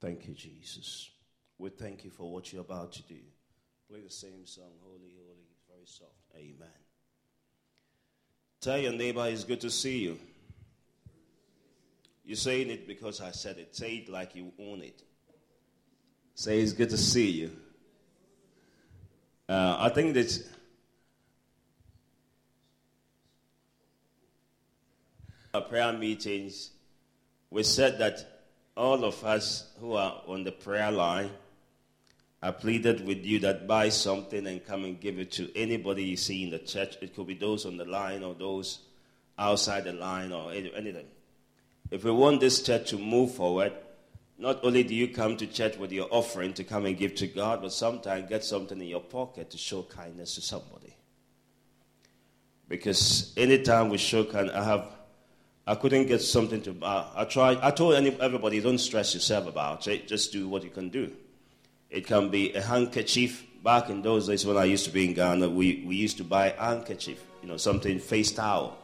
Thank you, Jesus. We thank you for what you're about to do. Play the same song, Holy, Holy, very soft. Amen. Tell your neighbor it's good to see you. You're saying it because I said it. Say it like you own it. Say it's good to see you. Uh, I think that prayer meetings, we said that all of us who are on the prayer line, I pleaded with you that buy something and come and give it to anybody you see in the church. It could be those on the line or those outside the line or anything. If we want this church to move forward, not only do you come to church with your offering to come and give to God, but sometimes get something in your pocket to show kindness to somebody. Because anytime we show kindness, I have I couldn't get something to buy. I tried. I told everybody, don't stress yourself about it. Just do what you can do. It can be a handkerchief. Back in those days when I used to be in Ghana, we, we used to buy handkerchief, you know, something face towel.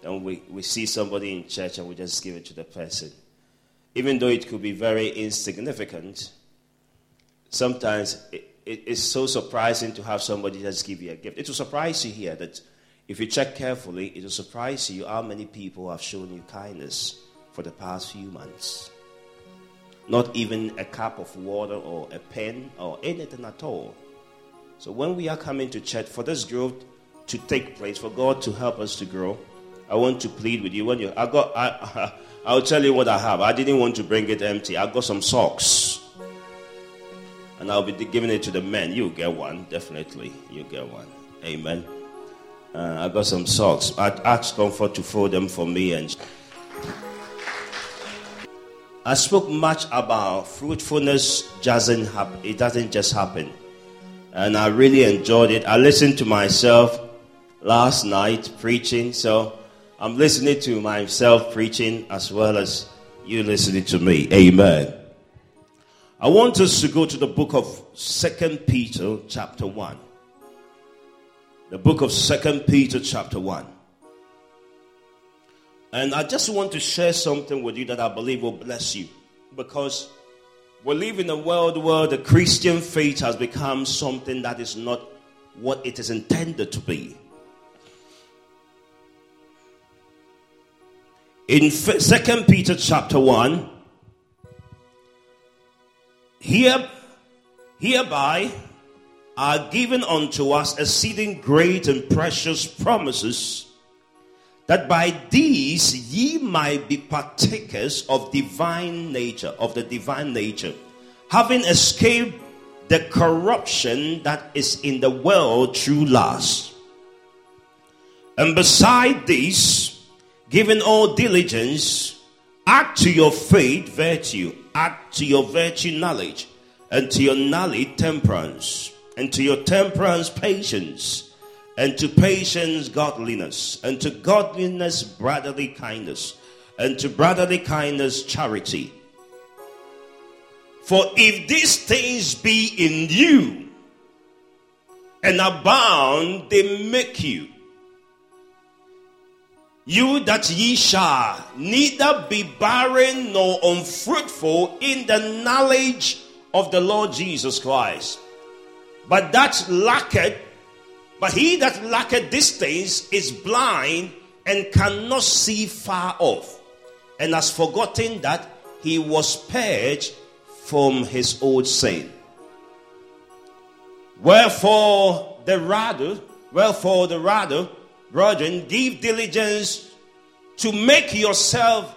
Then we, we see somebody in church and we just give it to the person. Even though it could be very insignificant, sometimes it, it, it's so surprising to have somebody just give you a gift. It will surprise you here that if you check carefully, it will surprise you how many people have shown you kindness for the past few months. Not even a cup of water or a pen or anything at all. So when we are coming to church for this growth to take place, for God to help us to grow, I want to plead with you. When you, I got, I, I'll tell you what I have. I didn't want to bring it empty. I got some socks, and I'll be giving it to the men. You get one, definitely. You get one. Amen. Uh, I got some socks. I asked Comfort to fold them for me and. I spoke much about fruitfulness doesn't happen. It doesn't just happen, and I really enjoyed it. I listened to myself last night preaching, so I'm listening to myself preaching as well as you listening to me. Amen. I want us to go to the book of Second Peter, chapter one the book of Second Peter, chapter 1. And I just want to share something with you that I believe will bless you. Because we live in a world where the Christian faith has become something that is not what it is intended to be. In Second Peter chapter 1, here, hereby are given unto us exceeding great and precious promises, that by these ye might be partakers of divine nature, of the divine nature, having escaped the corruption that is in the world through lust. And beside this, giving all diligence, add to your faith virtue, add to your virtue knowledge, and to your knowledge temperance and to your temperance patience, and to patience godliness, and to godliness brotherly kindness, and to brotherly kindness charity. For if these things be in you and abound, they make you. You that ye shall neither be barren nor unfruitful in the knowledge of the Lord Jesus Christ. But that lacketh, but he that lacketh these things is blind and cannot see far off, and has forgotten that he was purged from his old sin. Wherefore the rather, wherefore the rather, brethren, give diligence to make yourself,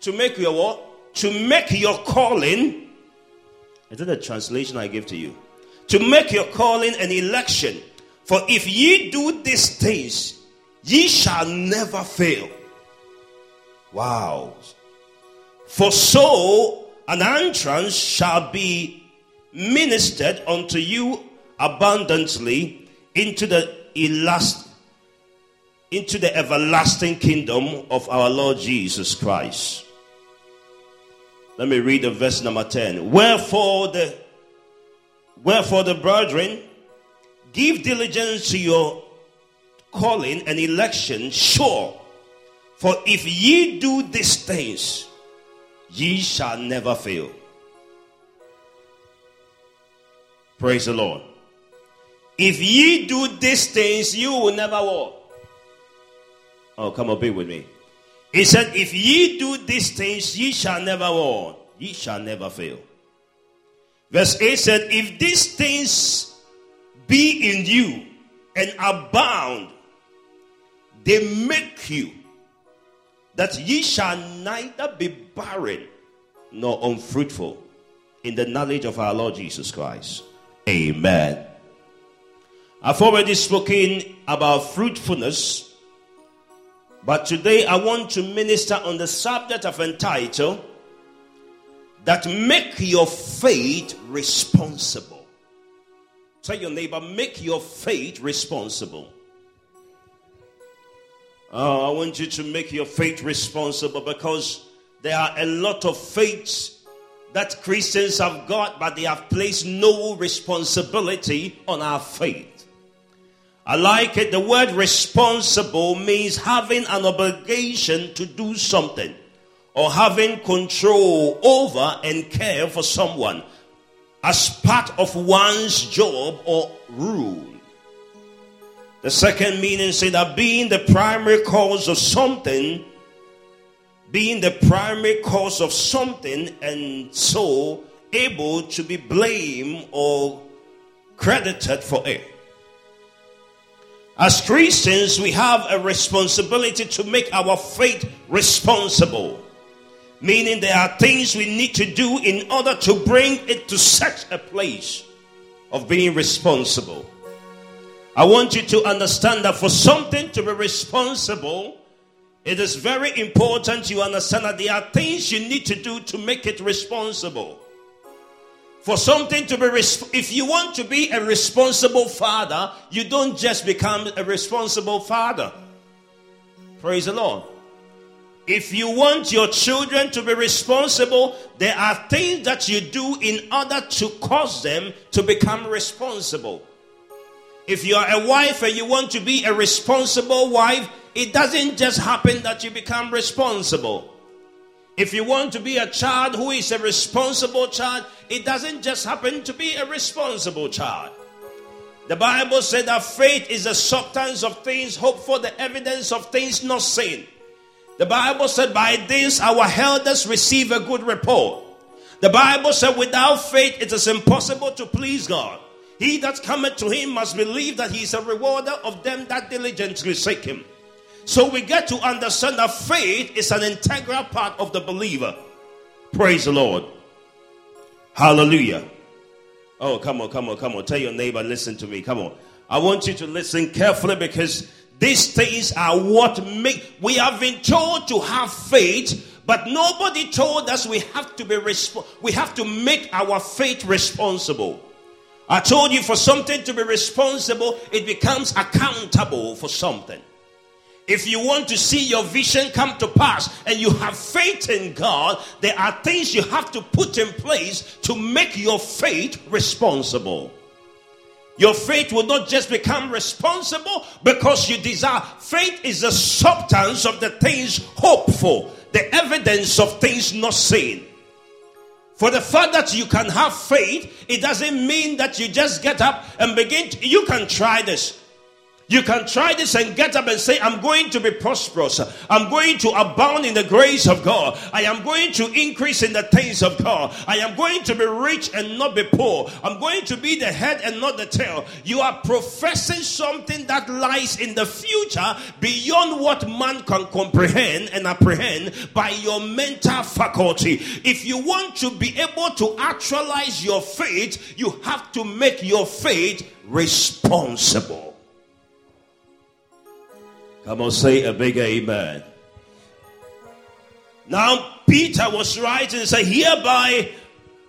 to make your what? To make your calling is that the translation I give to you? To make your calling an election. For if ye do these things, ye shall never fail. Wow. For so an entrance shall be ministered unto you abundantly into the elast, into the everlasting kingdom of our Lord Jesus Christ. Let me read the verse number 10. Wherefore the wherefore the brethren give diligence to your calling and election sure. For if ye do these things, ye shall never fail. Praise the Lord. If ye do these things, you will never walk. Oh, come on, be with me. He said, If ye do these things, ye shall never walk. Ye shall never fail. Verse 8 said, If these things be in you and abound, they make you that ye shall neither be barren nor unfruitful in the knowledge of our Lord Jesus Christ. Amen. I've already spoken about fruitfulness, but today I want to minister on the subject of entitled that make your faith responsible. Tell your neighbor, make your faith responsible. Oh, I want you to make your faith responsible because there are a lot of faiths that Christians have got, but they have placed no responsibility on our faith. I like it. The word responsible means having an obligation to do something or having control over and care for someone as part of one's job or rule. The second meaning says that being the primary cause of something, being the primary cause of something, and so able to be blamed or credited for it. As Christians, we have a responsibility to make our faith responsible. Meaning, there are things we need to do in order to bring it to such a place of being responsible. I want you to understand that for something to be responsible, it is very important you understand that there are things you need to do to make it responsible. For something to be, if you want to be a responsible father, you don't just become a responsible father. Praise the Lord. If you want your children to be responsible, there are things that you do in order to cause them to become responsible. If you are a wife and you want to be a responsible wife, it doesn't just happen that you become responsible. If you want to be a child who is a responsible child, it doesn't just happen to be a responsible child. The Bible said that faith is the substance of things hoped for, the evidence of things not seen. The Bible said, By this our elders receive a good report. The Bible said, Without faith it is impossible to please God. He that cometh to him must believe that he is a rewarder of them that diligently seek him. So we get to understand that faith is an integral part of the believer. Praise the Lord. Hallelujah. Oh, come on, come on, come on. Tell your neighbor, listen to me. Come on. I want you to listen carefully because these things are what make we have been told to have faith, but nobody told us we have to be resp- we have to make our faith responsible. I told you for something to be responsible, it becomes accountable for something. If you want to see your vision come to pass and you have faith in God, there are things you have to put in place to make your faith responsible. Your faith will not just become responsible because you desire. Faith is the substance of the things hoped for, the evidence of things not seen. For the fact that you can have faith, it doesn't mean that you just get up and begin. To, you can try this. You can try this and get up and say, I'm going to be prosperous. I'm going to abound in the grace of God. I am going to increase in the things of God. I am going to be rich and not be poor. I'm going to be the head and not the tail. You are professing something that lies in the future beyond what man can comprehend and apprehend by your mental faculty. If you want to be able to actualize your faith, you have to make your faith responsible. Come on, say a big amen. Now, Peter was writing and said, Hereby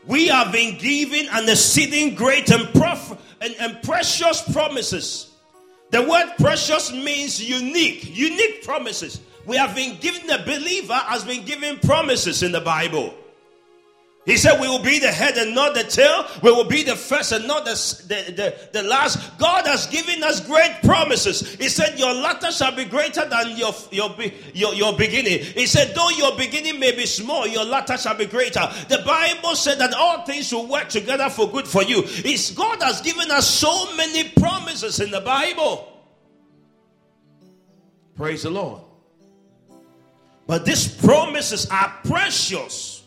we have been given an exceeding great and, prof- and, and precious promises. The word precious means unique, unique promises. We have been given, the believer has been given promises in the Bible. He said, We will be the head and not the tail. We will be the first and not the, the, the, the, last. God has given us great promises. He said, Your latter shall be greater than your, your, your, your beginning. He said, Though your beginning may be small, your latter shall be greater. The Bible said that all things will work together for good for you. It's, God has given us so many promises in the Bible. Praise the Lord. But these promises are precious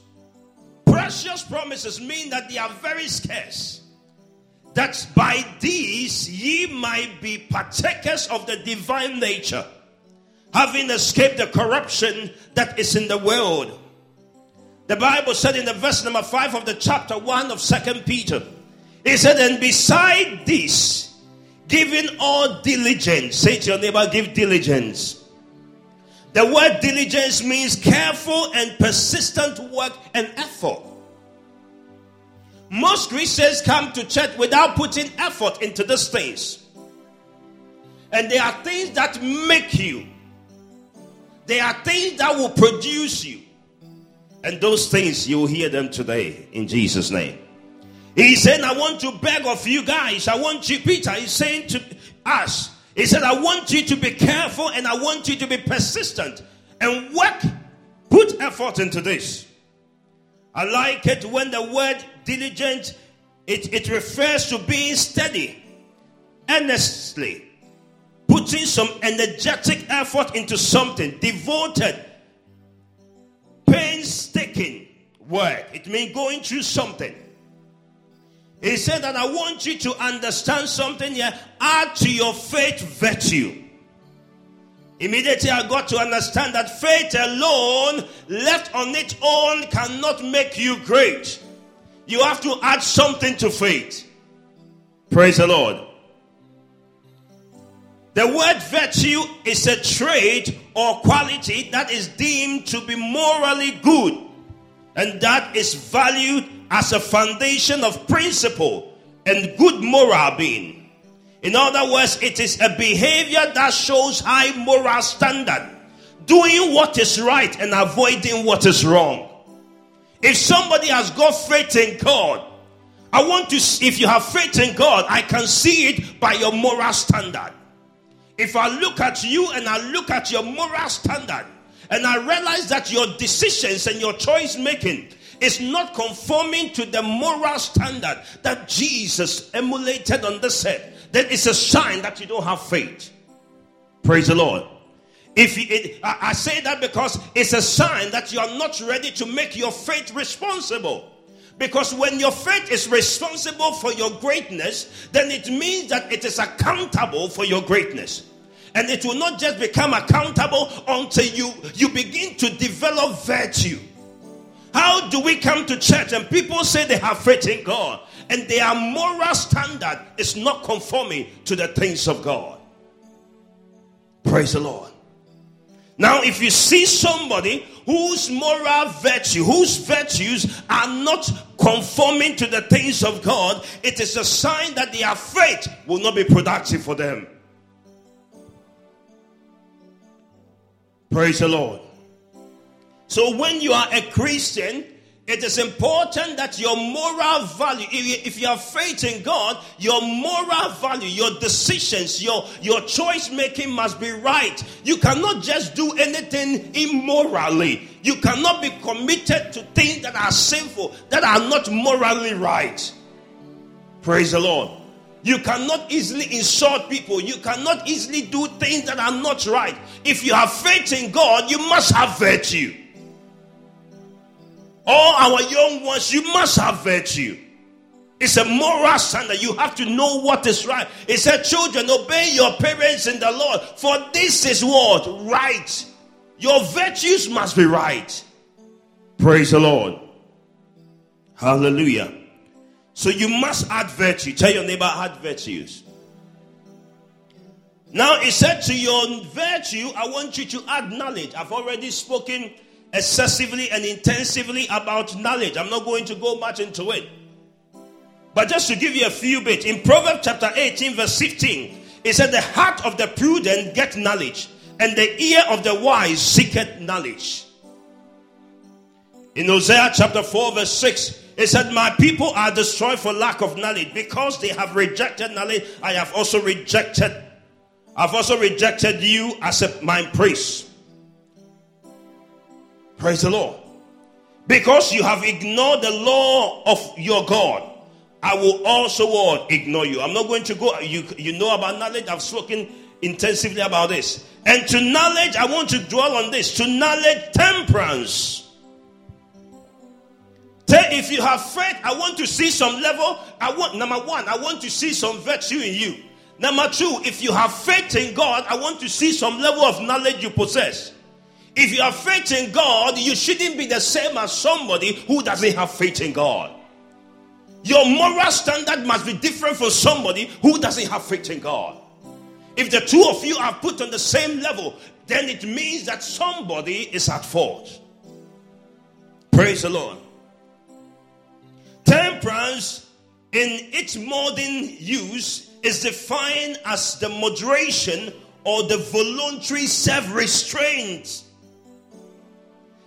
precious promises mean that they are very scarce. That by these ye might be partakers of the divine nature, having escaped the corruption that is in the world. The Bible said in the verse number 5 of the chapter 1 of Second Peter, it said, And beside this, giving all diligence, say to your neighbor, give diligence. The word diligence means careful and persistent work and effort. Most Christians come to church without putting effort into these things. And there are things that make you, there are things that will produce you. And those things, you will hear them today in Jesus' name. He said, I want to beg of you guys. I want you, Peter he's saying to us, he said, I want you to be careful and I want you to be persistent and work, put effort into this. I like it when the word diligent, it, it refers to being steady, earnestly, putting some energetic effort into something, devoted, painstaking work. It means going through something. He said that I want you to understand something here. Add to your faith virtue. Immediately I got to understand that faith alone, left on its own, cannot make you great. You have to add something to faith. Praise the Lord. The word virtue is a trait or quality that is deemed to be morally good and that is valued as a foundation of principle and good moral being. In other words, it is a behavior that shows high moral standard, doing what is right and avoiding what is wrong. If somebody has got faith in God, I want to, if you have faith in God, I can see it by your moral standard. If I look at you and I look at your moral standard, and I realize that your decisions and your choice making is not conforming to the moral standard that Jesus emulated on the set, then it's a sign that you don't have faith. Praise the Lord. If it, I say that because it's a sign that you are not ready to make your faith responsible. Because when your faith is responsible for your greatness, then it means that it is accountable for your greatness. And it will not just become accountable until you, you begin to develop virtue. How do we come to church and people say they have faith in God and their moral standard is not conforming to the things of God? Praise the Lord. Now, if you see somebody whose moral virtue, whose virtues are not conforming to the things of God, it is a sign that their faith will not be productive for them. Praise the Lord. So when you are a Christian, it is important that your moral value, if you have faith in God, your moral value, your decisions, your, your choice making must be right. You cannot just do anything immorally. You cannot be committed to things that are sinful, that are not morally right. Praise the Lord. You cannot easily insult people. You cannot easily do things that are not right. If you have faith in God, you must have virtue. All our young ones, you must have virtue. It's a moral standard. You have to know what is right. It said, Children, obey your parents in the Lord, for this is what? Right. Your virtues must be right. Praise the Lord. Hallelujah. So you must add virtue. Tell your neighbor, add virtues. Now, it said to your virtue, I want you to add knowledge. I've already spoken excessively and intensively about knowledge. I'm not going to go much into it. But just to give you a few bits, in Proverbs chapter 18, verse 15, it said, The heart of the prudent get knowledge, and the ear of the wise seeketh knowledge. In Hosea chapter 4, verse 6, it said, My people are destroyed for lack of knowledge. Because they have rejected knowledge, I have also rejected, I've also rejected you as a, my priest. Praise the Lord. Because you have ignored the law of your God, I will also ignore you. I'm not going to go. You, you know about knowledge. I've spoken intensively about this. And to knowledge, I want to dwell on this. To knowledge, temperance if you have faith, I want to see some level. I want number one, I want to see some virtue in you. Number two, if you have faith in God, I want to see some level of knowledge you possess. If you have faith in God, you shouldn't be the same as somebody who doesn't have faith in God. Your moral standard must be different from somebody who doesn't have faith in God. If the two of you are put on the same level, then it means that somebody is at fault. Praise the Lord. Temperance, in its modern use, is defined as the moderation or the voluntary self restraint.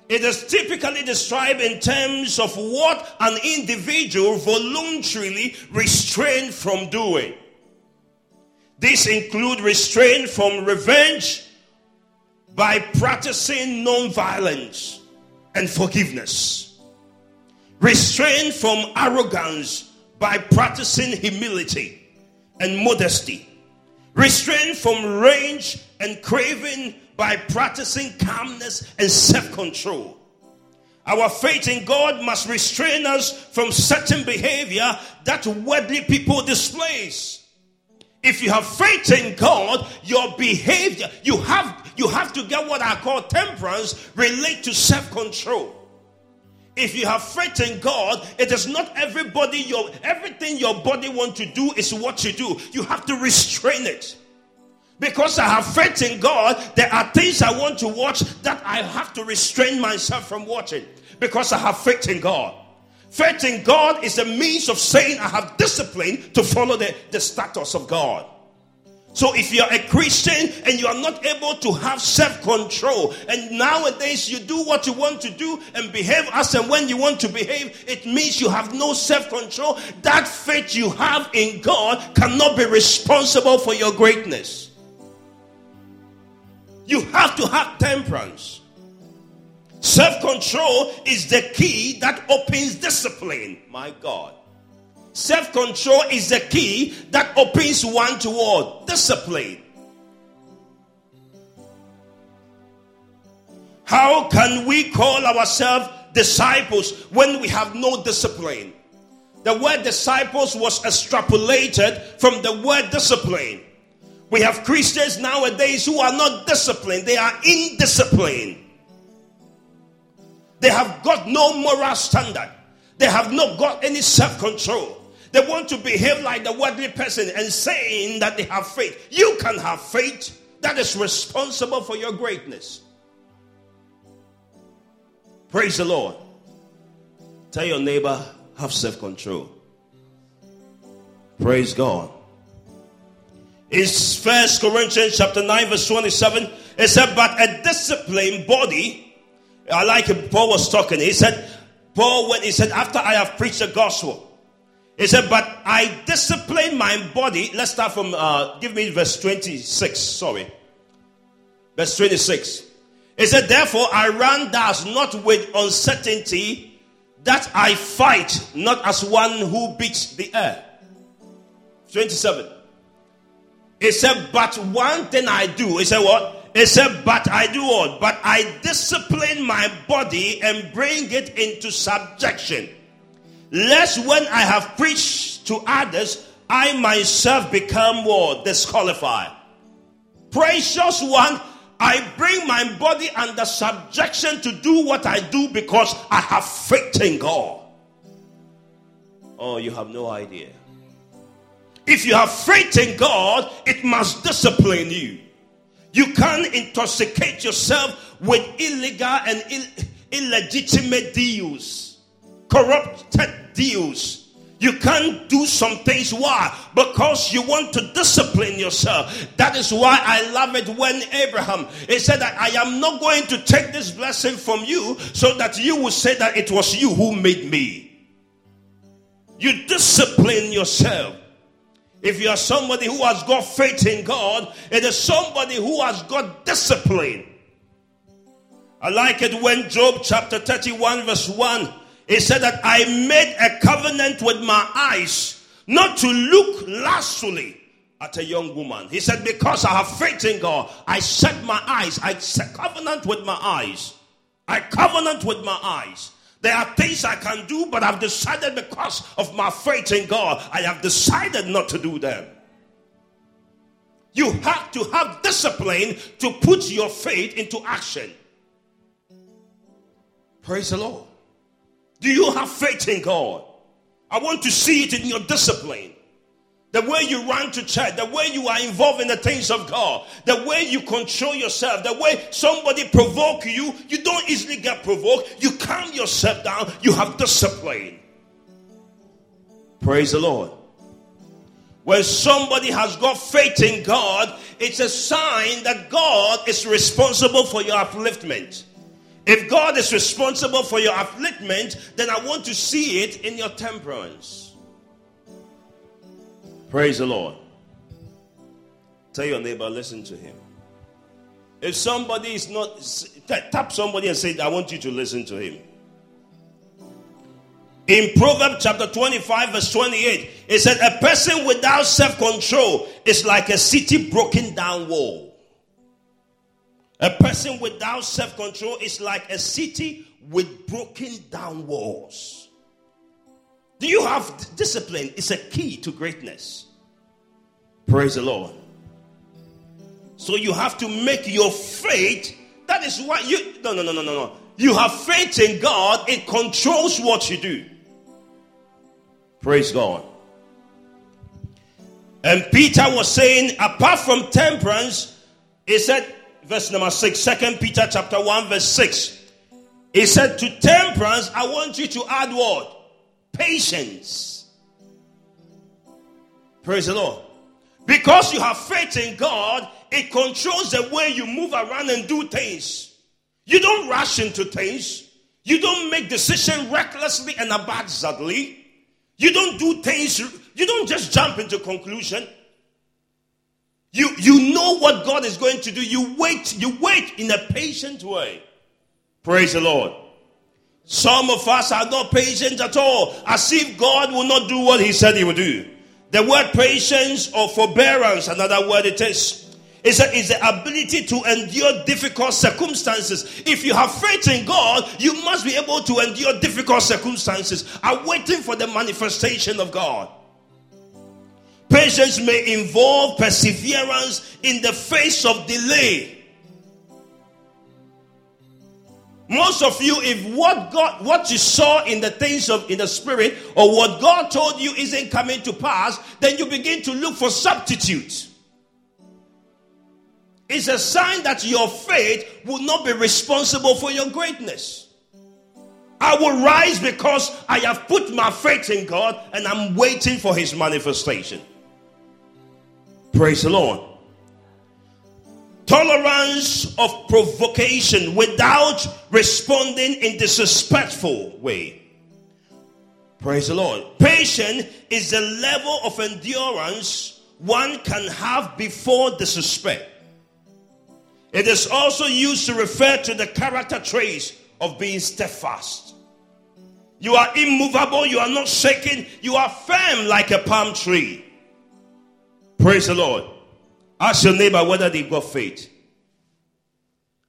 It is typically described in terms of what an individual voluntarily restrained from doing. This include restraint from revenge by practicing non-violence and forgiveness restraint from arrogance by practicing humility and modesty, restraint from rage and craving by practicing calmness and self control. Our faith in God must restrain us from certain behavior that worldly people displays. If you have faith in God, your behavior, you have you have to get what I call temperance relate to self-control. If you have faith in God, it is not everybody your everything your body want to do is what you do. You have to restrain it. Because I have faith in God, there are things I want to watch that I have to restrain myself from watching because I have faith in God. Faith in God is a means of saying I have discipline to follow the, the status of God. So if you're a Christian and you are not able to have self-control and nowadays you do what you want to do and behave as and when you want to behave, it means you have no self-control. That faith you have in God cannot be responsible for your greatness. You have to have temperance. Self-control is the key that opens discipline. My God. Self control is the key that opens one toward discipline. How can we call ourselves disciples when we have no discipline? The word disciples was extrapolated from the word discipline. We have Christians nowadays who are not disciplined, they are indisciplined. They have got no moral standard, they have not got any self control. They want to behave like the worldly person and saying that they have faith. You can have faith that is responsible for your greatness. Praise the Lord. Tell your neighbor, have self control. Praise God. It's First Corinthians chapter 9, verse 27. It said, But a disciplined body, I like Paul was talking. He said, Paul, when he said, After I have preached the gospel, he said, But I discipline my body. Let's start from, uh, give me verse 26. Sorry. Verse 26. He said, Therefore I run thus not with uncertainty that I fight, not as one who beats the air. 27. He said, But one thing I do. He said, What? He said, But I do what? But I discipline my body and bring it into subjection lest when I have preached to others, I myself become what? Disqualified. Precious one, I bring my body under subjection to do what I do because I have faith in God. Oh, you have no idea. If you have faith in God, it must discipline you. You can't intoxicate yourself with illegal and Ill- illegitimate deals corrupted deals You can't do some things. Why? Because you want to discipline yourself. That is why I love it when Abraham he said that I am not going to take this blessing from you so that you will say that it was you who made me. You discipline yourself. If you are somebody who has got faith in God, it is somebody who has got discipline. I like it when Job chapter 31 verse 1 he said that I made a covenant with my eyes not to look lustfully at a young woman. He said, Because I have faith in God, I set my eyes, I set covenant with my eyes. I covenant with my eyes. There are things I can do, but I've decided because of my faith in God, I have decided not to do them. You have to have discipline to put your faith into action. Praise the Lord. Do you have faith in God? I want to see it in your discipline. The way you run to church, the way you are involved in the things of God, the way you control yourself, the way somebody provoke you, you don't easily get provoked. You calm yourself down. You have discipline. Praise the Lord. When somebody has got faith in God, it's a sign that God is responsible for your upliftment. If God is responsible for your affliction, then I want to see it in your temperance. Praise the Lord. Tell your neighbor, listen to him. If somebody is not, tap somebody and say, I want you to listen to him. In Proverbs chapter 25, verse 28, it said, A person without self control is like a city broken down wall. A person without self control is like a city with broken down walls. Do you have discipline? It's a key to greatness. Praise the Lord. So you have to make your faith. That is why you. No, no, no, no, no, no. You have faith in God, it controls what you do. Praise God. And Peter was saying, apart from temperance, he said, verse number 6, 2 Peter chapter 1, verse 6. He said, To temperance, I want you to add what? Patience. Praise the Lord. Because you have faith in God, it controls the way you move around and do things. You don't rush into things. You don't make decisions recklessly and haphazardly. You don't do things, you don't just jump into conclusion. You, you know what God is going to do. You wait, you wait in a patient way. Praise the Lord. Some of us are not patient at all, as if God will not do what He said He would do. The word patience or forbearance, another word it is, is, a, is the ability to endure difficult circumstances. If you have faith in God, you must be able to endure difficult circumstances, are waiting for the manifestation of God. Patience may involve perseverance in the face of delay. Most of you, if what God, what you saw in the things of in the spirit, or what God told you isn't coming to pass, then you begin to look for substitutes. It's a sign that your faith will not be responsible for your greatness. I will rise because I have put my faith in God and I'm waiting for his manifestation. Praise the Lord. Tolerance of provocation without responding in disrespectful way. Praise the Lord. Patience is the level of endurance one can have before disrespect. It is also used to refer to the character traits of being steadfast. You are immovable, you are not shaken, you are firm like a palm tree. Praise the Lord. Ask your neighbor whether they've got faith.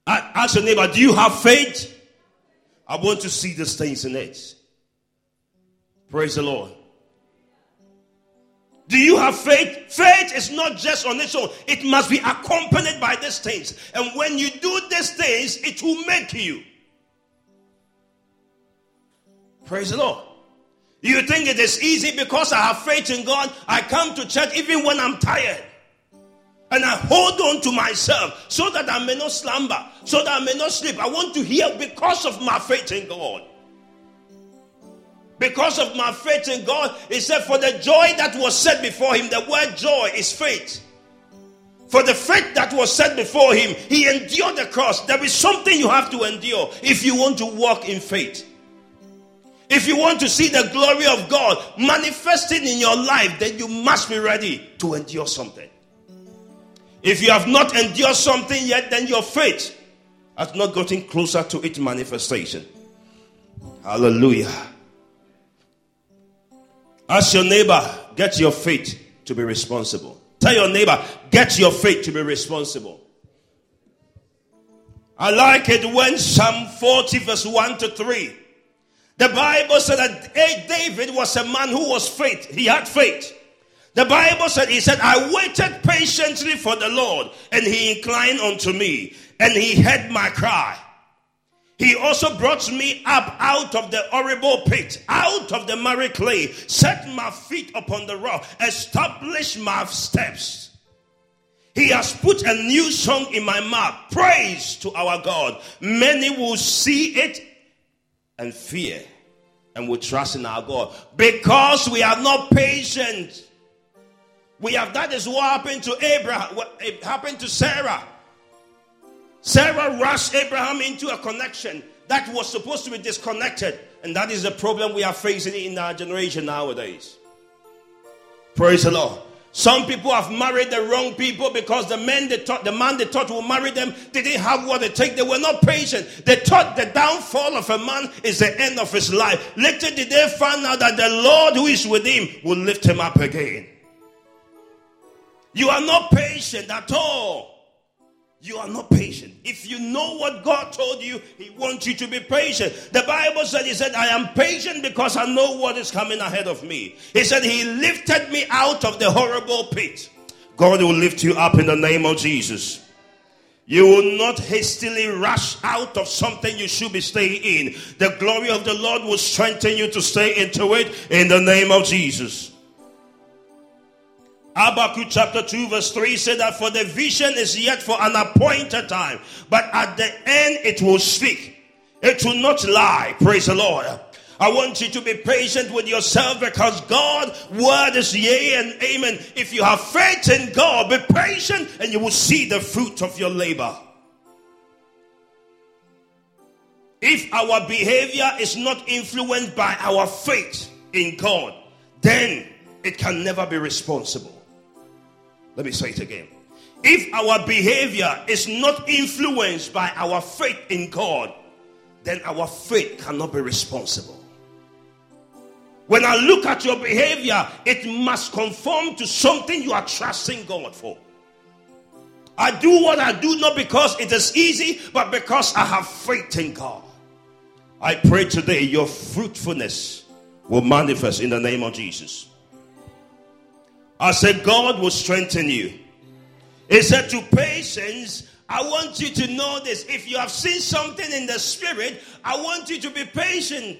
Ask your neighbor, do you have faith? I want to see the things in it. Praise the Lord. Do you have faith? Faith is not just on its own, it must be accompanied by these things. And when you do these things, it will make you. Praise the Lord. You think it is easy because I have faith in God? I come to church even when I'm tired. And I hold on to myself so that I may not slumber, so that I may not sleep. I want to hear because of my faith in God. Because of my faith in God, he said, For the joy that was set before him, the word joy is faith. For the faith that was set before him, he endured the cross. There is something you have to endure if you want to walk in faith. If you want to see the glory of God manifesting in your life, then you must be ready to endure something. If you have not endured something yet, then your faith has not gotten closer to its manifestation. Hallelujah. Ask your neighbor, get your faith to be responsible. Tell your neighbor, get your faith to be responsible. I like it when Psalm 40, verse 1 to 3. The Bible said that David was a man who was faith. He had faith. The Bible said, He said, I waited patiently for the Lord, and He inclined unto me, and He heard my cry. He also brought me up out of the horrible pit, out of the miry clay, set my feet upon the rock, established my steps. He has put a new song in my mouth, praise to our God. Many will see it and fear and will trust in our God because we are not patient. We have that is what happened to Abraham, what happened to Sarah. Sarah rushed Abraham into a connection that was supposed to be disconnected. And that is the problem we are facing in our generation nowadays. Praise the Lord. Some people have married the wrong people because the man they thought the man they thought would marry them didn't have what they take. They were not patient. They thought the downfall of a man is the end of his life. Later did they find out that the Lord who is with him will lift him up again. You are not patient at all you are not patient. If you know what God told you, He wants you to be patient. The Bible said, He said, I am patient because I know what is coming ahead of me. He said, He lifted me out of the horrible pit. God will lift you up in the name of Jesus. You will not hastily rush out of something you should be staying in. The glory of the Lord will strengthen you to stay into it in the name of Jesus. Habakkuk chapter 2 verse 3 said that for the vision is yet for an appointed time, but at the end it will speak. It will not lie. Praise the Lord. I want you to be patient with yourself because God's word is yea and amen. If you have faith in God, be patient and you will see the fruit of your labor. If our behavior is not influenced by our faith in God, then it can never be responsible. Let me say it again. If our behavior is not influenced by our faith in God, then our faith cannot be responsible. When I look at your behavior, it must conform to something you are trusting God for. I do what I do not because it is easy, but because I have faith in God. I pray today your fruitfulness will manifest in the name of Jesus. I said, God will strengthen you. He said to patience, I want you to know this. If you have seen something in the spirit, I want you to be patient.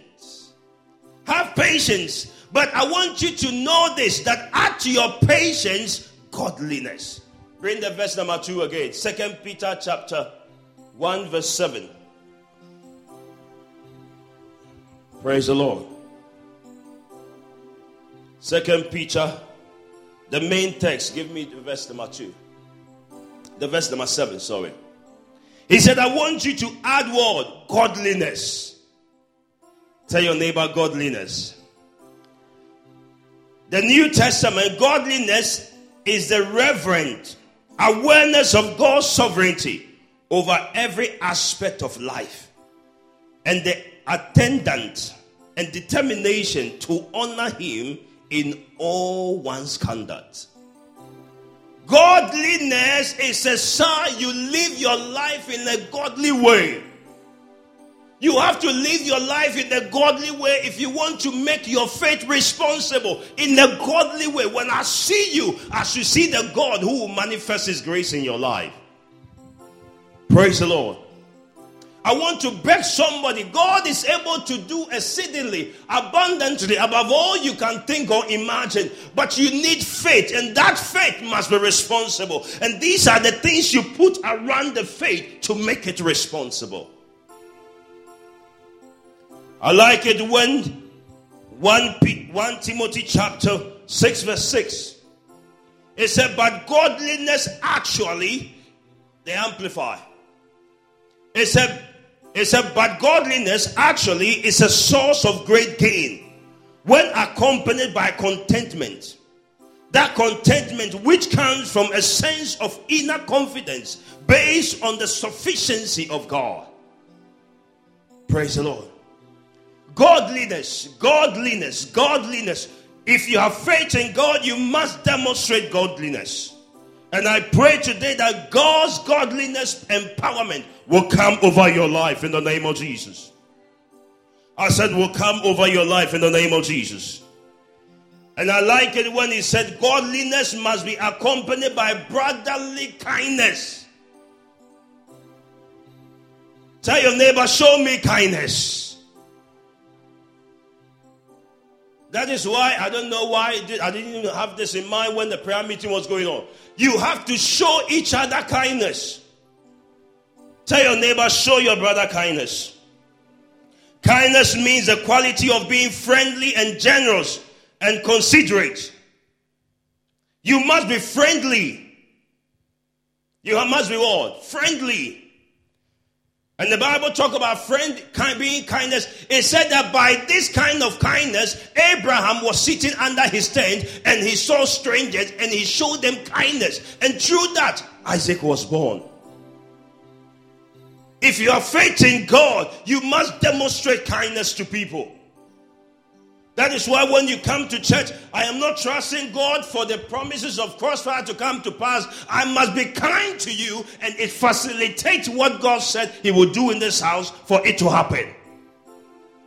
Have patience. But I want you to know this that add to your patience godliness. Bring the verse number two again. Second Peter chapter 1, verse 7. Praise the Lord. Second Peter the main text, give me the verse number two. The verse number seven, sorry. He said, I want you to add word godliness. Tell your neighbor godliness. The New Testament, godliness is the reverent awareness of God's sovereignty over every aspect of life and the attendant and determination to honor Him in all one's conduct. Godliness is a sign you live your life in a godly way. You have to live your life in a godly way if you want to make your faith responsible in a godly way. When I see you, I should see the God who will manifest His grace in your life. Praise the Lord. I want to beg somebody. God is able to do exceedingly, abundantly, above all you can think or imagine. But you need faith, and that faith must be responsible. And these are the things you put around the faith to make it responsible. I like it when 1, P, 1 Timothy chapter 6, verse 6. It said, But godliness actually, they amplify. It said, it said, But godliness actually is a source of great gain when accompanied by contentment. That contentment which comes from a sense of inner confidence based on the sufficiency of God. Praise the Lord. Godliness, godliness, godliness. If you have faith in God, you must demonstrate godliness. And I pray today that God's godliness empowerment will come over your life in the name of Jesus. I said, will come over your life in the name of Jesus. And I like it when he said, Godliness must be accompanied by brotherly kindness. Tell your neighbor, show me kindness. That is why I don't know why I didn't even have this in mind when the prayer meeting was going on. You have to show each other kindness. Tell your neighbor, show your brother kindness. Kindness means the quality of being friendly and generous and considerate. You must be friendly. You must be what? Friendly. And the Bible talk about friend kind, being kindness. It said that by this kind of kindness, Abraham was sitting under his tent and he saw strangers and he showed them kindness. And through that, Isaac was born. If you have faith in God, you must demonstrate kindness to people. That is why when you come to church, I am not trusting God for the promises of crossfire to come to pass. I must be kind to you, and it facilitates what God said He will do in this house for it to happen.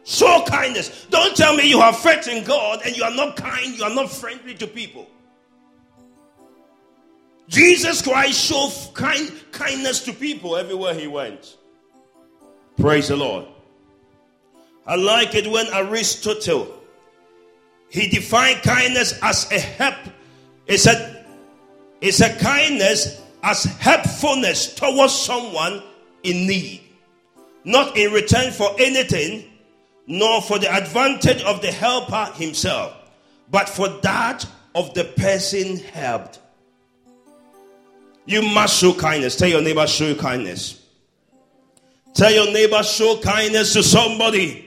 Show kindness. Don't tell me you have faith in God and you are not kind, you are not friendly to people. Jesus Christ showed kind, kindness to people everywhere he went. Praise the Lord. I like it when Aristotle he defined kindness as a help. It's a, it's a kindness as helpfulness towards someone in need. Not in return for anything, nor for the advantage of the helper himself, but for that of the person helped. You must show kindness. Tell your neighbor, show kindness. Tell your neighbor, show kindness to somebody.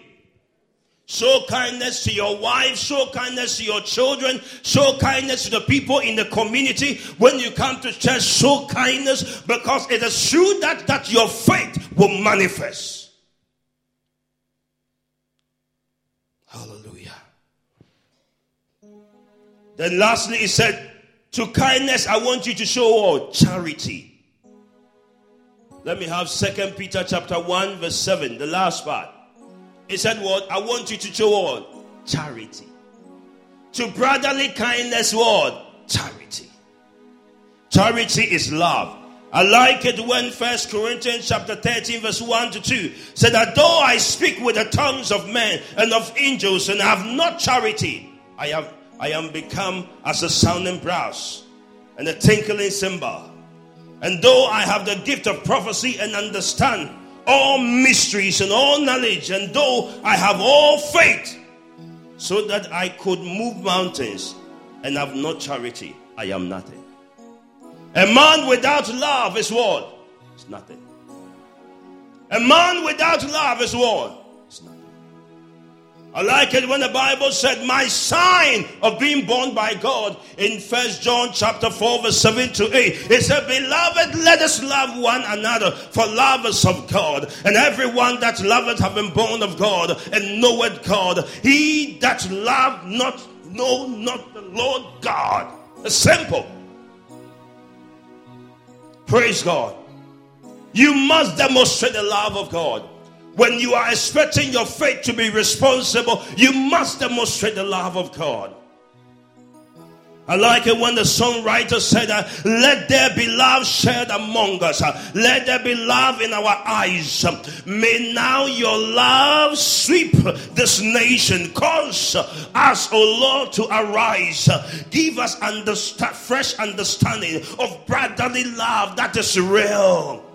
Show kindness to your wife, show kindness to your children, show kindness to the people in the community. When you come to church, show kindness because it is true that, that your faith will manifest. Hallelujah. Then lastly, he said, To kindness, I want you to show all charity. Let me have Second Peter chapter 1, verse 7, the last part. He said, What? I want you to show what? Charity. To brotherly kindness, what? Charity. Charity is love. I like it when First Corinthians chapter 13, verse 1 to 2 said that though I speak with the tongues of men and of angels and have not charity, I have I am become as a sounding brass and a tinkling cymbal. And though I have the gift of prophecy and understand all mysteries and all knowledge, and though I have all faith, so that I could move mountains and have no charity, I am nothing. A man without love is what? It's nothing. A man without love is what? I like it when the Bible said, My sign of being born by God in First John chapter 4, verse 7 to 8. It said, Beloved, let us love one another, for love is of God. And everyone that loveth have been born of God and knoweth God. He that love not know not the Lord God. It's simple. Praise God. You must demonstrate the love of God. When you are expecting your faith to be responsible, you must demonstrate the love of God. I like it when the songwriter said, uh, Let there be love shared among us. Uh, let there be love in our eyes. Uh, may now your love sweep this nation. Cause us, O oh Lord, to arise. Give us understand, fresh understanding of brotherly love that is real.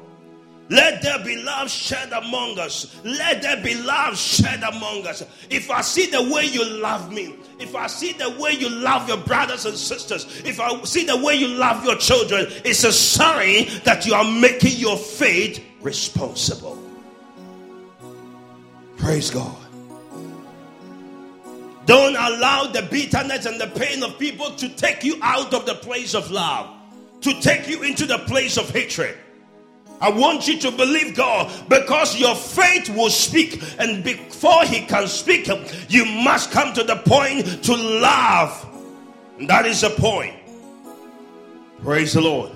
Let there be love shed among us. Let there be love shed among us. If I see the way you love me, if I see the way you love your brothers and sisters, if I see the way you love your children, it's a sign that you are making your faith responsible. Praise God. Don't allow the bitterness and the pain of people to take you out of the place of love, to take you into the place of hatred. I want you to believe God because your faith will speak. And before He can speak, you must come to the point to love. And that is the point. Praise the Lord.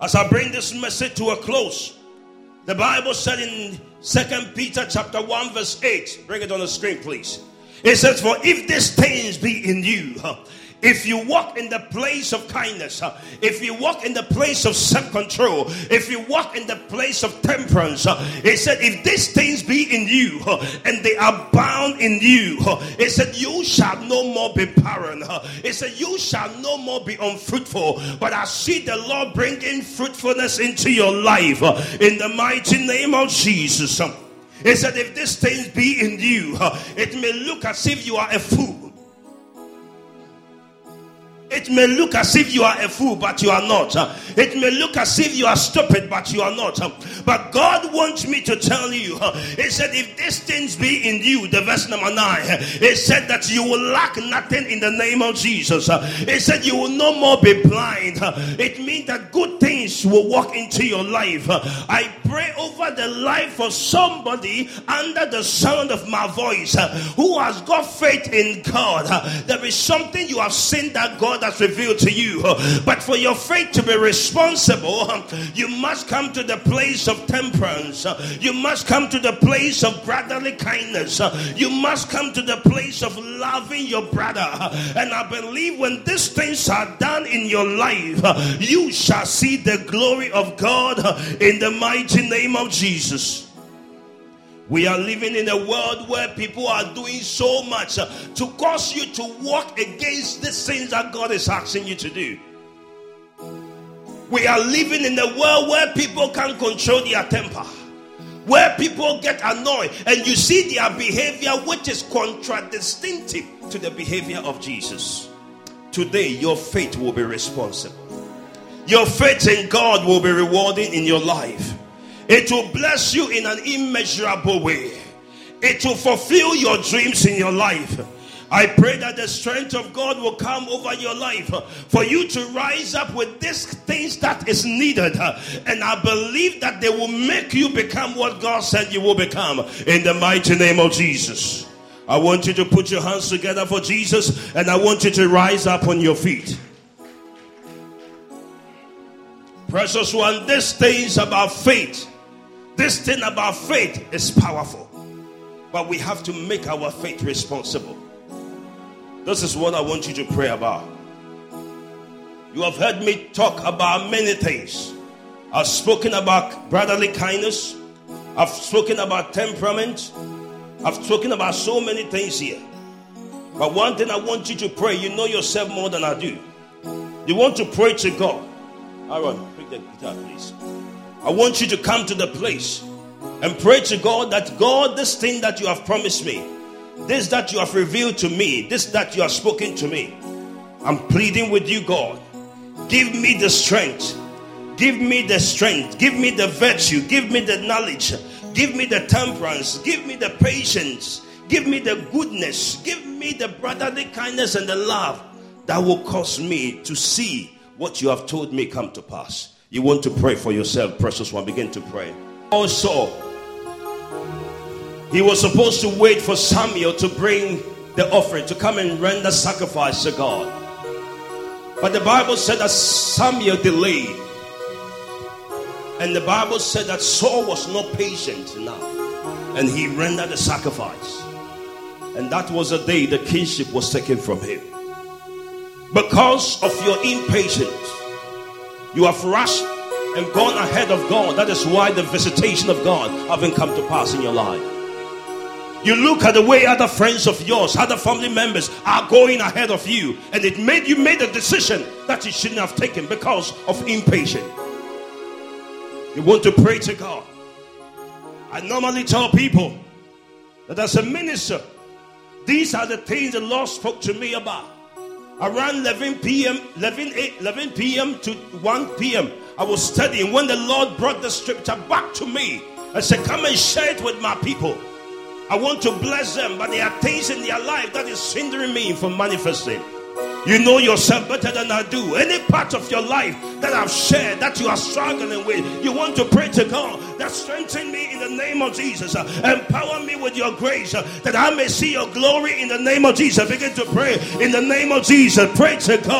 As I bring this message to a close, the Bible said in Second Peter chapter 1, verse 8. Bring it on the screen, please. It says, For if these things be in you, if you walk in the place of kindness, uh, if you walk in the place of self control, if you walk in the place of temperance, uh, it said, if these things be in you uh, and they are bound in you, it said, you shall no more be barren. It said, you shall no more be unfruitful. But I see the Lord bringing fruitfulness into your life in the mighty name of Jesus. It said, if these things be in you, it may look as if you are a fool. It may look as if you are a fool, but you are not. It may look as if you are stupid, but you are not. But God wants me to tell you, He said, if these things be in you, the verse number nine, He said that you will lack nothing in the name of Jesus. He said you will no more be blind. It means that good things will walk into your life. I pray over the life of somebody under the sound of my voice who has got faith in God. There is something you have seen that God has revealed to you. But for your faith to be responsible, you must come to the place of temperance. You must come to the place of brotherly kindness. You must come to the place of loving your brother. And I believe when these things are done in your life, you shall see the glory of God in the mighty name of Jesus. We are living in a world where people are doing so much uh, to cause you to walk against the things that God is asking you to do. We are living in a world where people can't control their temper, where people get annoyed, and you see their behavior which is contradistinct to the behavior of Jesus. Today, your faith will be responsible. Your faith in God will be rewarding in your life. It will bless you in an immeasurable way. It will fulfill your dreams in your life. I pray that the strength of God will come over your life for you to rise up with these things that is needed. And I believe that they will make you become what God said you will become in the mighty name of Jesus. I want you to put your hands together for Jesus and I want you to rise up on your feet. Precious one, this things about faith this thing about faith is powerful, but we have to make our faith responsible. This is what I want you to pray about. You have heard me talk about many things. I've spoken about brotherly kindness, I've spoken about temperament, I've spoken about so many things here. But one thing I want you to pray, you know yourself more than I do. You want to pray to God. Aaron, pick the guitar, please. I want you to come to the place and pray to God that God, this thing that you have promised me, this that you have revealed to me, this that you have spoken to me, I'm pleading with you, God. Give me the strength. Give me the strength. Give me the virtue. Give me the knowledge. Give me the temperance. Give me the patience. Give me the goodness. Give me the brotherly kindness and the love that will cause me to see what you have told me come to pass. You want to pray for yourself, precious one. Begin to pray. Also, he was supposed to wait for Samuel to bring the offering, to come and render sacrifice to God. But the Bible said that Samuel delayed. And the Bible said that Saul was not patient enough. And he rendered the sacrifice. And that was the day the kingship was taken from him. Because of your impatience, you have rushed and gone ahead of God. That is why the visitation of God haven't come to pass in your life. You look at the way other friends of yours, other family members are going ahead of you, and it made you made a decision that you shouldn't have taken because of impatience. You want to pray to God. I normally tell people that as a minister, these are the things the Lord spoke to me about. Around 11 p.m., 11, 8, 11 p.m. to 1 p.m., I was studying. When the Lord brought the scripture back to me, I said, Come and share it with my people. I want to bless them, but there are things in their life that is hindering me from manifesting. You know yourself better than I do. Any part of your life that I've shared that you are struggling with, you want to pray to God that strengthen me in the name of Jesus. Uh, empower me with your grace uh, that I may see your glory in the name of Jesus. Begin to pray in the name of Jesus. Pray to God.